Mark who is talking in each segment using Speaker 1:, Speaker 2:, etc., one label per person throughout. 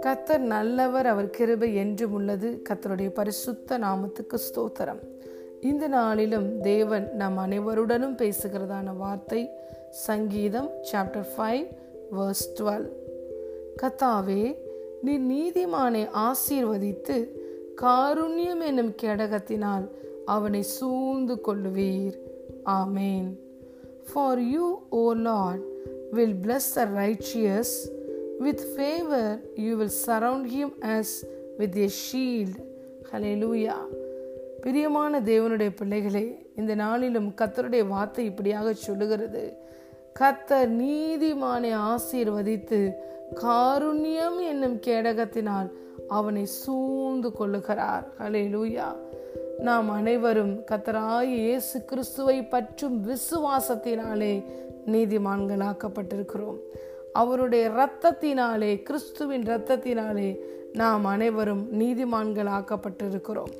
Speaker 1: கத்தர் நல்லவர் அவர் கிருபை என்றும் உள்ளது. கத்தருடைய பரிசுத்த நாமத்துக்கு ஸ்தோத்திரம். இந்த நாளிலும் தேவன் நம் அனைவருடனும் பேசுகிறதான வார்த்தை சங்கீதம் சாப்டர் ஃபைவ் வேர்ஸ் டுவெல் கத்தாவே நீ நீதிமானை ஆசீர்வதித்து காருண்யம் என்னும் கேடகத்தினால் அவனை சூழ்ந்து கொள்ளுவீர். ஆமேன். For you O Lord, will bless the righteous. With favour you will surround him as with a shield hallelujah பிரியமான தேவனுடைய பிள்ளைகளே இந்த நாளிலும் கத்தருடைய வார்த்தை இப்படியாக சொல்லுகிறது. கத்தர் நீதிமானை ஆசீர்வதித்து காருண்யம் என்னும் கேடகத்தினால் அவனை சூழ்ந்து கொள்ளுகிறார். ஹலே லூயா நாம் அனைவரும் கத்தராய் இயேசு கிறிஸ்துவை பற்றும் விசுவாசத்தினாலே நீதிமான்களாக்கப்பட்டிருக்கிறோம். அவருடைய இரத்தத்தினாலே கிறிஸ்துவின் இரத்தத்தினாலே நாம் அனைவரும் நீதிமான்கள் ஆக்கப்பட்டிருக்கிறோம்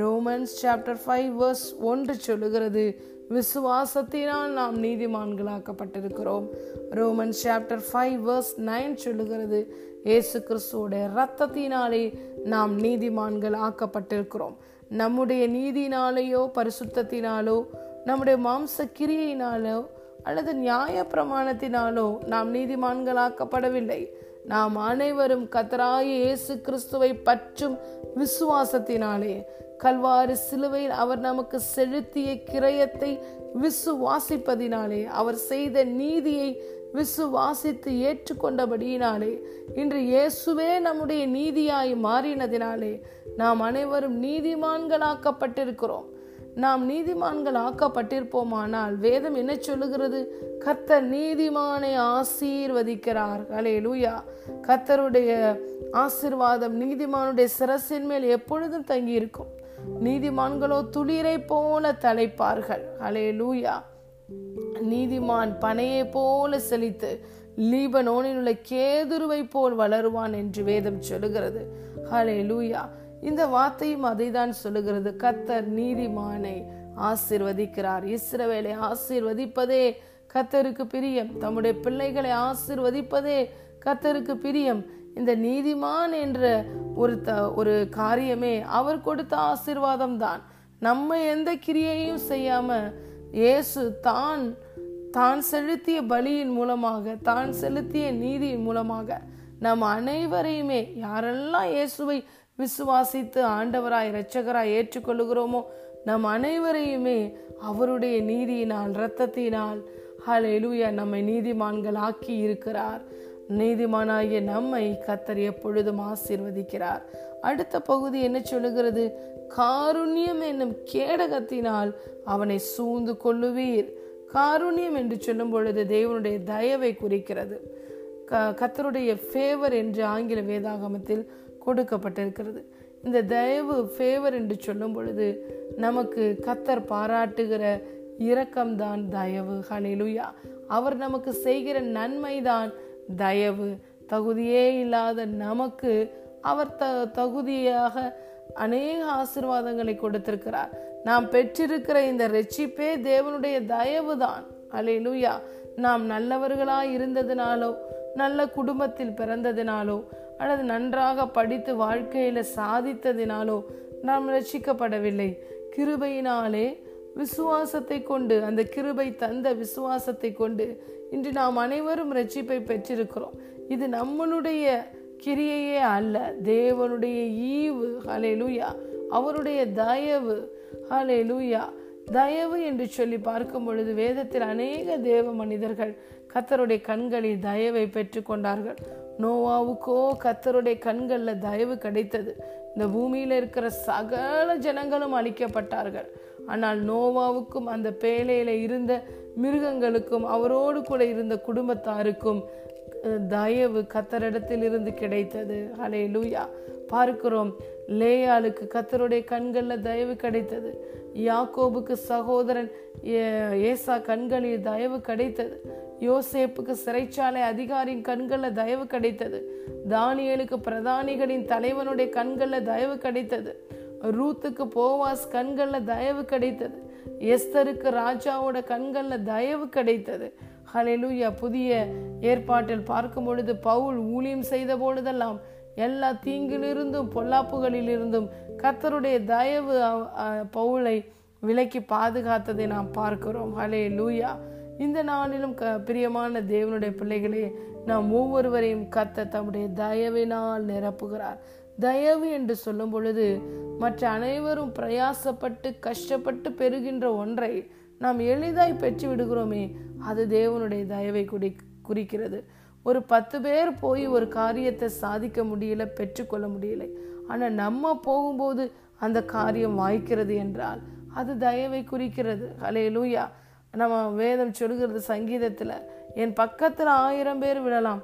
Speaker 1: ரோமன்ஸ் சாப்டர் ஃபைவ் வர்ஸ் ஒன்று சொல்லுகிறது விசுவாசத்தினால் நாம் நீதிமான்களாக்கப்பட்டிருக்கிறோம். Roman chapter five verse nine சொல்லுகிறது இயேசு கிறிஸ்துவோட ரத்தத்தினாலே நாம் நீதிமான்கள் ஆக்கப்பட்டிருக்கிறோம் நம்முடைய நீதினாலேயோ பரிசுத்தத்தினாலோ நம்முடைய மாம்ச கிரியினாலோ அல்லது நியாய பிரமாணத்தினாலோ நாம் நீதிமான்களாக்கப்படவில்லை. நாம் அனைவரும் கத்தராய இயேசு கிறிஸ்துவை பற்றும் விசுவாசத்தினாலே கல்வாறு சிலுவையில் அவர் நமக்கு செலுத்திய கிரயத்தை விசுவாசிப்பதினாலே அவர் செய்த நீதியை விசுவாசித்து ஏற்றுக்கொண்டபடியினாலே இன்று இயேசுவே நம்முடைய நீதியாய் மாறினதினாலே நாம் அனைவரும் நீதிமான்களாக்கப்பட்டிருக்கிறோம். நாம் நீதிமான்கள் ஆக்கப்பட்டிருப்போமானால் வேதம் என்ன சொல்லுகிறது? கத்தர் நீதிமானை ஆசீர்வதிக்கிறார். அலே லூயா கத்தருடைய ஆசிர்வாதம் நீதிமானுடைய சிரசின் மேல் எப்பொழுதும் தங்கியிருக்கும். நீதிமான்களோ துளிரை போல தலைப்பார்கள். அலே லூயா நீதிமான் பனையை போல செழித்து லீபனோனில் உள்ள கேதுருவை போல் வளருவான் என்று வேதம் சொல்லுகிறது. ஹலே லூயா இந்த வார்த்தையும் அதை தான் சொல்லுகிறது. கத்தர் நீதிமானை ஆசிர்வதிக்கிறார். இஸ்ரவேலை ஆசிர்வதிப்பதே கத்தருக்கு பிரியம். தம்முடைய பிள்ளைகளை ஆசிர்வதிப்பதே கத்தருக்கு பிரியம். இந்த நீதிமான் என்ற ஒரு த ஒரு காரியமே அவர் கொடுத்த ஆசிர்வாதம் தான் நம்ம எந்த கிரியையும் செய்யாம இயேசு தான் தான் செலுத்திய பலியின் மூலமாக தான் செலுத்திய நீதியின் மூலமாக நம் அனைவரையுமே யாரெல்லாம் இயேசுவை விசுவாசித்து ஆண்டவராய் இரட்சகராய் ஏற்றுக்கொள்ளுகிறோமோ நம் அனைவரையுமே அவருடைய நீதியினால் இரத்தத்தினால் ஹலெலுயா நம்மை நீதிமான்கள் ஆக்கி இருக்கிறார். நீதிமானாகிய நம்மை கத்தர் எப்பொழுதும் ஆசீர்வதிக்கிறார். அடுத்த பகுதி என்ன சொல்லுகிறது? காருண்யம் என்னும் கேடகத்தினால் அவனை சூழ்ந்து கொள்ளுவீர். காருண்யம் என்று சொல்லும் பொழுது தேவனுடைய தயவை குறிக்கிறது. க கத்தருடைய ஃபேவர் என்று ஆங்கில வேதாகமத்தில் கொடுக்கப்பட்டிருக்கிறது. இந்த தயவு ஃபேவர் என்று சொல்லும் பொழுது நமக்கு கத்தர் பாராட்டுகிற இரக்கம்தான் தயவு. ஹனிலுயா அவர் நமக்கு செய்கிற நன்மைதான் தயவு. தகுதியே இல்லாத நமக்கு அவர் த தகுதியாக அநேக ஆசிர்வாதங்களை கொடுத்திருக்கிறார். நாம் பெற்றிருக்கிற இந்த ரெச்சிப்பே தேவனுடைய தயவு தான் அலையிலுயா. நாம் நல்லவர்களாய் இருந்ததினாலோ நல்ல குடும்பத்தில் பிறந்ததினாலோ அல்லது நன்றாக படித்து வாழ்க்கையில சாதித்ததினாலோ நாம் ரட்சிக்கப்படவில்லை. கிருபையினாலே விசுவாசத்தை கொண்டு அந்த கிருபை தந்த விசுவாசத்தை கொண்டு இன்று நாம் அனைவரும் ரட்சிப்பை பெற்றிருக்கிறோம். இது நம்மளுடைய கிரியையே அல்ல. தேவனுடைய ஈவு. ஹலே லூயா அவருடைய தயவு. ஹலே லூயா தயவு என்று சொல்லி பார்க்கும் பொழுது வேதத்தில் அநேக தேவ மனிதர்கள் கத்தருடைய கண்களில் தயவை பெற்று கொண்டார்கள். நோவாவுக்கோ கத்தருடைய கண்களில் தயவு கிடைத்தது. இந்த பூமியில் இருக்கிற சகல ஜனங்களும் அழிக்கப்பட்டார்கள். ஆனால் நோவாவுக்கும் அந்த பேழையில் இருந்த மிருகங்களுக்கும் அவரோடு கூட இருந்த குடும்பத்தாருக்கும் தயவு கத்தரிடத்தில் இருந்து கிடைத்தது. அலே லூயா பார்க்கிறோம் லேயாளுக்கு கத்தருடைய கண்களில் தயவு கிடைத்தது. யாக்கோபுக்கு சகோதரன் ஏசா கண்களில் தயவு கிடைத்தது. யோசேப்புக்கு சிறைச்சாலை அதிகாரியின் கண்களில் தயவு கிடைத்தது. தானியலுக்கு பிரதானிகளின் தலைவனுடைய கண்களில் தயவு கிடைத்தது. ரூத்துக்கு போவாஸ் கண்களில் தயவு கிடைத்தது. எஸ்தருக்கு ராஜாவோட கண்கள்ல தயவு கிடைத்தது. ஹalleluya. புதிய ஏற்பாட்டில் பார்க்கும் பொழுது பவுல் ஊழியம் செய்த பொழுதெல்லாம் எல்லா தீங்கிலிருந்தும் பொல்லாப்புகளிலிருந்தும் கத்தருடைய தயவு பவுலை விலக்கி பாதுகாத்ததை நாம் பார்க்கிறோம். ஹலே லூயா இந்த நாளிலும் க பிரியமான தேவனுடைய பிள்ளைகளே நாம் ஒவ்வொருவரையும் கத்த தம்முடைய தயவினால் நிரப்புகிறார். தயவு என்று சொல்லும் பொழுது மற்ற அனைவரும் பிரயாசப்பட்டு கஷ்டப்பட்டு பெறுகின்ற ஒன்றை நாம் எளிதாய் பெற்று விடுகிறோமே அது தேவனுடைய தயவை குறி குறிக்கிறது. ஒரு பத்து பேர் போய் ஒரு காரியத்தை சாதிக்க முடியல பெற்றுக்கொள்ள முடியல ஆனால் நம்ம போகும்போது அந்த காரியம் வாய்க்கிறது என்றால் அது தயவை குறிக்கிறது. ஹalleluya. நம்ம வேதம் சொல்கிறது சங்கீதத்தில் என் பக்கத்தில் ஆயிரம் பேர் விழலாம்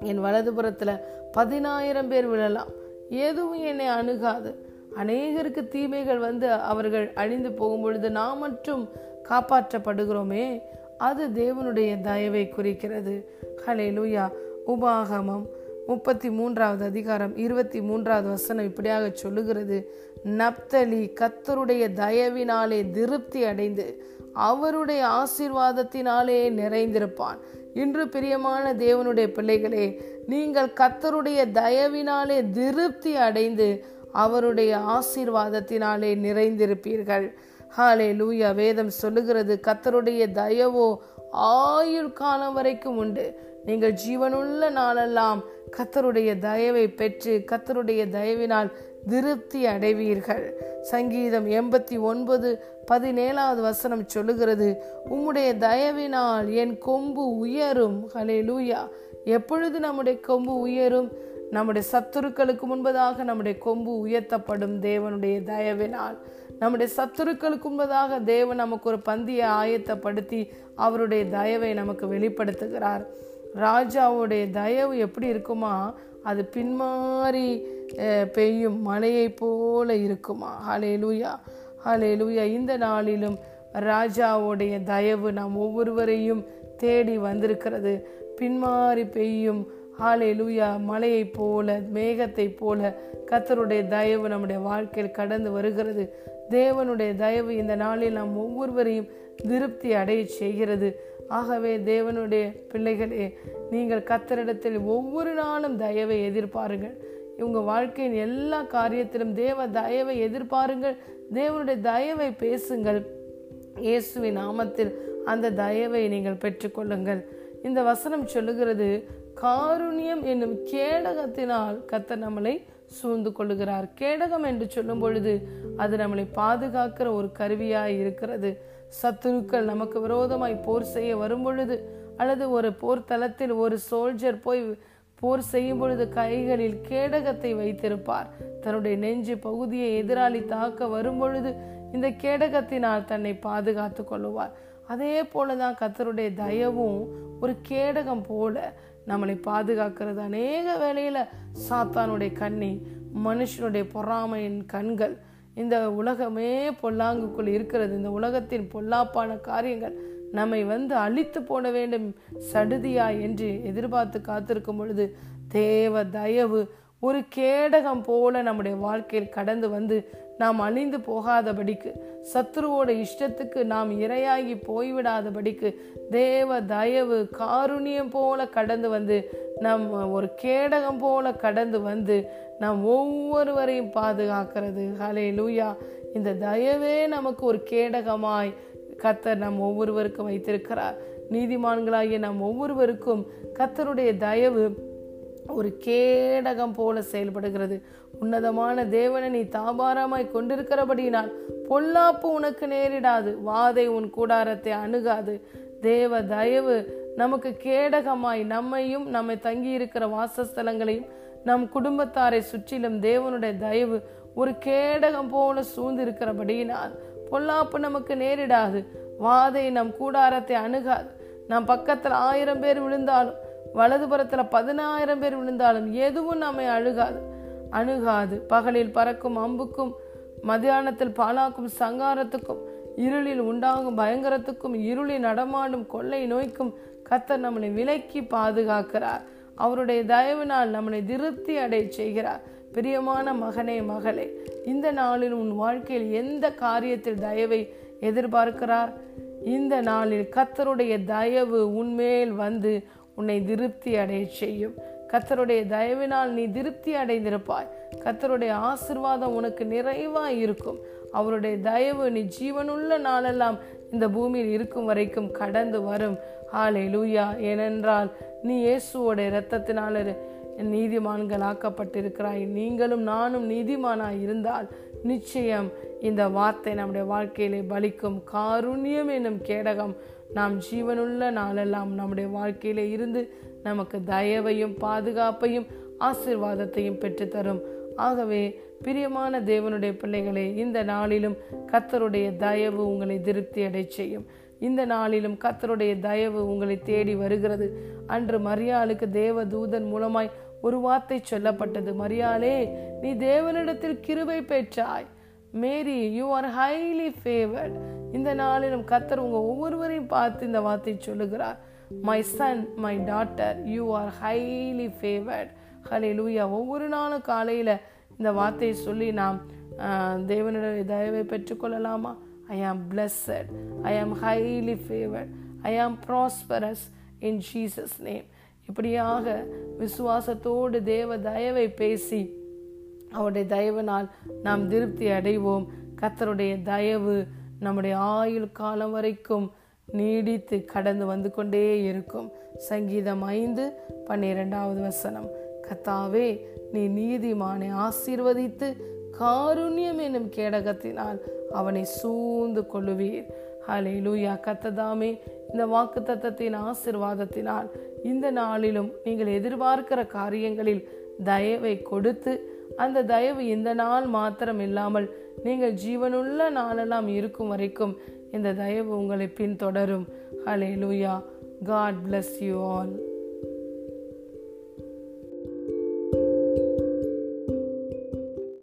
Speaker 1: என் வலதுபுறத்தில் பதினாயிரம் பேர் விழலாம் எதுவும் என்னை அணுகாது. அநேகருக்கு தீமைகள் வந்து அவர்கள் அழிந்து போகும் பொழுது நாம் மட்டும் காப்பாற்றப்படுகிறோமே. அது தேவனுடைய தயவை குறிக்கிறது. ஹalleluya. உபாகமம் முப்பத்தி மூன்றாவது அதிகாரம் இருபத்தி மூன்றாவது வசனம் இப்படியாக சொல்லுகிறது. நப்தலி கத்தருடைய தயவினாலே திருப்தி அடைந்து அவருடைய ஆசீர்வாதத்தினாலே நிறைந்திருப்பான். இன்று பிரியமான தேவனுடைய பிள்ளைகளே நீங்கள் கத்தருடைய தயவினாலே திருப்தி அடைந்து அவருடைய ஆசீர்வாதத்தினாலே நிறைந்திருப்பீர்கள். ஹாலே லூயா வேதம் சொல்லுகிறது கத்தருடைய தயவோ ஆயுள் காலம் வரைக்கும் உண்டு. நீங்கள் ஜீவனுள்ள நாளெல்லாம் கத்தருடைய தயவை பெற்று கத்தருடைய தயவினால் திருப்தி அடைவீர்கள். சங்கீதம் எண்பத்தி ஒன்பது பதினேழாவது வசனம் சொல்லுகிறது உம்முடைய தயவினால் என் கொம்பு உயரும். ஹலே லூயா எப்பொழுது நம்முடைய கொம்பு உயரும்? நம்முடைய சத்துருக்களுக்கு முன்பதாக நம்முடைய கொம்பு உயர்த்தப்படும் தேவனுடைய தயவினால். நம்முடைய சத்துருக்களுக்கு முன்பதாக தேவன் நமக்கு ஒரு பந்தியை ஆயத்தப்படுத்தி அவருடைய தயவை நமக்கு வெளிப்படுத்துகிறார். ராஜாவுடைய தயவு எப்படி இருக்குமா? அது பின்மாறி பெய்யும் மழையை போல இருக்குமா? ஹலே லூயா ஹலே லூயா இந்த நாளிலும் ராஜாவுடைய தயவு நாம் ஒவ்வொருவரையும் தேடி வந்திருக்கிறது. பின்மாறி பெய்யும் ஹாலே லூயா மலையை போல மேகத்தை போல கத்தருடைய தயவு நம்முடைய வாழ்க்கையில் கடந்து வருகிறது. தேவனுடைய தயவு இந்த நாளில் நாம் ஒவ்வொருவரையும் திருப்தி அடைய செய்கிறது. ஆகவே தேவனுடைய பிள்ளைகளே நீங்கள் கத்தரிடத்தில் ஒவ்வொரு நாளும் தயவை எதிர்பாருங்கள். உங்கள் வாழ்க்கையின் எல்லா காரியத்திலும் தேவ தயவை எதிர்பாருங்கள். தேவனுடைய தயவை பேசுங்கள். இயேசுவின் நாமத்தில் அந்த தயவை நீங்கள் பெற்றுக்கொள்ளுங்கள். இந்த வசனம் சொல்லுகிறது காருண்யம் என்னும் கேடகத்தினால் கத்தர் நம்மளை சூழ்ந்து கொள்ளுகிறார். கேடகம் என்று சொல்லும் பொழுது அது நம்மளை பாதுகாக்கிற ஒரு கருவியாய் இருக்கிறது. சத்துருக்கள் நமக்கு விரோதமாய் போர் செய்ய வரும் பொழுது அல்லது ஒரு போர் தளத்தில் ஒரு சோல்ஜர் போய் போர் செய்யும் பொழுது கைகளில் கேடகத்தை வைத்திருப்பார். தன்னுடைய நெஞ்சு பகுதியை எதிராளி தாக்க வரும் பொழுது இந்த கேடகத்தினால் தன்னை பாதுகாத்து கொள்ளுவார். அதே போலதான் கத்தருடைய தயவும் ஒரு கேடகம் போல நம்மளை பாதுகாக்கிறது அநேக வேலையில் சாத்தானுடைய கண்ணி மனுஷனுடைய பொறாமையின் கண்கள். இந்த உலகமே பொல்லாங்குக்குள் இருக்கிறது. இந்த உலகத்தின் பொல்லாப்பான காரியங்கள் நம்மை வந்து அழித்து போட வேண்டும். சடுதியா என்று எதிர்பார்த்து காத்திருக்கும் பொழுது தேவ தயவு ஒரு கேடகம் போல நம்முடைய வாழ்க்கையில் கடந்து வந்து நாம் அழிந்து போகாதபடிக்கு சத்ருவோட இஷ்டத்துக்கு நாம் இரையாகி போய்விடாதபடிக்கு தேவ தயவு காருண்யம் போல கடந்து வந்து நம் ஒரு கேடகம் போல கடந்து வந்து நாம் ஒவ்வொருவரையும் பாதுகாக்கிறது. ஹலே லூயா இந்த தயவே நமக்கு ஒரு கேடகமாய் கத்தர் நம் ஒவ்வொருவருக்கும் வைத்திருக்கிறார். நீதிமான்களாகிய நம் ஒவ்வொருவருக்கும் கத்தருடைய தயவு ஒரு கேடகம் போல செயல்படுகிறது. உன்னதமான தேவனை நீ தாபாரமாய் கொண்டிருக்கிறபடியினால் பொல்லாப்பு உனக்கு நேரிடாது. வாதை உன் கூடாரத்தை அணுகாது. தேவ தயவு நமக்கு கேடகமாய் நம்மையும் நம்மை தங்கி இருக்கிற வாசஸ்தலங்களையும் நம் குடும்பத்தாரை சுற்றிலும் தேவனுடைய தயவு ஒரு கேடகம் போல சூழ்ந்திருக்கிறபடியினால் பொல்லாப்பு நமக்கு நேரிடாது. வாதை நம் கூடாரத்தை அணுகாது. நம் பக்கத்தில் ஆயிரம் பேர் விழுந்தாலும் வலதுபுறத்தில் பதினாயிரம் பேர் விழுந்தாலும் எதுவும் நம்மை அழுகாது. அணுகாது. பகலில் பறக்கும் அம்புக்கும் மதியானத்தில் பாலாக்கும் சங்காரத்துக்கும் இருளில் உண்டாகும் பயங்கரத்துக்கும் இருளில் நடமாடும் கொள்ளை நோய்க்கும் கத்தர் நம்மளை விலக்கி பாதுகாக்கிறார். அவருடைய தயவினால் நம்மளை திருப்தி அடைய செய்கிறார். பிரியமான மகனே மகளே இந்த நாளில் உன் வாழ்க்கையில் எந்த காரியத்தில் தயவை எதிர்பார்க்கிறார்? இந்த நாளில் கத்தருடைய தயவு உன்மேல் வந்து உன்னை திருப்தி அடைய செய்யும். கத்தருடைய தயவினால் நீ திருப்தி அடைந்திருப்பாய். கத்தருடைய ஆசிர்வாதம் உனக்கு நிறைவாய் இருக்கும். அவருடைய தயவு நீ ஜீவனுள்ள நாளெல்லாம் இந்த பூமியில் இருக்கும் வரைக்கும் கடந்து வரும். ஹாலே லூயா ஏனென்றால் நீ இயேசுவோட இரத்தத்தினால நீதிமான்கள் ஆக்கப்பட்டிருக்கிறாய். நீங்களும் நானும் நீதிமானாய் இருந்தால் நிச்சயம் இந்த வார்த்தை நம்முடைய வாழ்க்கையிலே பலிக்கும். காருண்யம் என்னும் கேடகம் நாம் ஜீவனுள்ள நாளெல்லாம் நம்முடைய வாழ்க்கையிலே இருந்து நமக்கு தயவையும் பாதுகாப்பையும் ஆசிர்வாதத்தையும் பெற்றுத்தரும். ஆகவே பிரியமான தேவனுடைய பிள்ளைகளே இந்த நாளிலும் கத்தருடைய தயவு உங்களை திருப்தி அடை செய்யும். இந்த நாளிலும் கத்தருடைய தயவு உங்களை தேடி வருகிறது. அன்று மரியாளுக்கு தேவ தூதன் மூலமாய் ஒரு வார்த்தை சொல்லப்பட்டது. மரியாளே நீ தேவனிடத்தில் கிருபை பெற்றாய். Mary you are highly favoured இந்த நாளிலும் கத்தர் உங்கள் ஒவ்வொருவரையும் பார்த்து இந்த வார்த்தை சொல்லுகிறார். My son my daughter you are highly favoured hallelujah ஒவ்வொரு நாளும் காலையில் இந்த வார்த்தையை சொல்லி நாம் தேவனுடைய தயவை பெற்றுக்கொள்ளலாமா? ஐ ஆம் பிளஸ்ஸட் ஐ ஆம் ஹைலி ஃபேவர்ட் ஐ ஆம் ப்ராஸ்பரஸ் இன் ஜீசஸ் நேம் இப்படியாக விசுவாசத்தோடு தேவ தயவை பேசி அவருடைய தயவினால் நாம் திருப்தி அடைவோம். கத்தருடைய தயவு நம்முடைய ஆயுள் காலம் வரைக்கும் நீடித்து கடந்து வந்து கொண்டே இருக்கும். சங்கீதம் ஐந்து பன்னிரெண்டாவது வசனம். கத்தாவே நீ நீதிமானை ஆசீர்வதித்து காருண்யம் என்னும் கேடகத்தினால் அவனை சூழ்ந்து கொள்ளுவீர். ஹலே லூயா கத்ததாமே இந்த வாக்கு தத்தத்தின் ஆசிர்வாதத்தினால் இந்த நாளிலும் நீங்கள் எதிர்பார்க்கிற காரியங்களில் தயவை கொடுத்து அந்த தயவு இந்த நாள் மாத்திரம் இல்லாமல் நீங்கள் ஜீவனுள்ள நாளெல்லாம் இருக்கும் வரைக்கும் இந்த தயவு உங்களை பின்தொடரும். ஹலே லூயா காட் பிளஸ் யூ ஆல்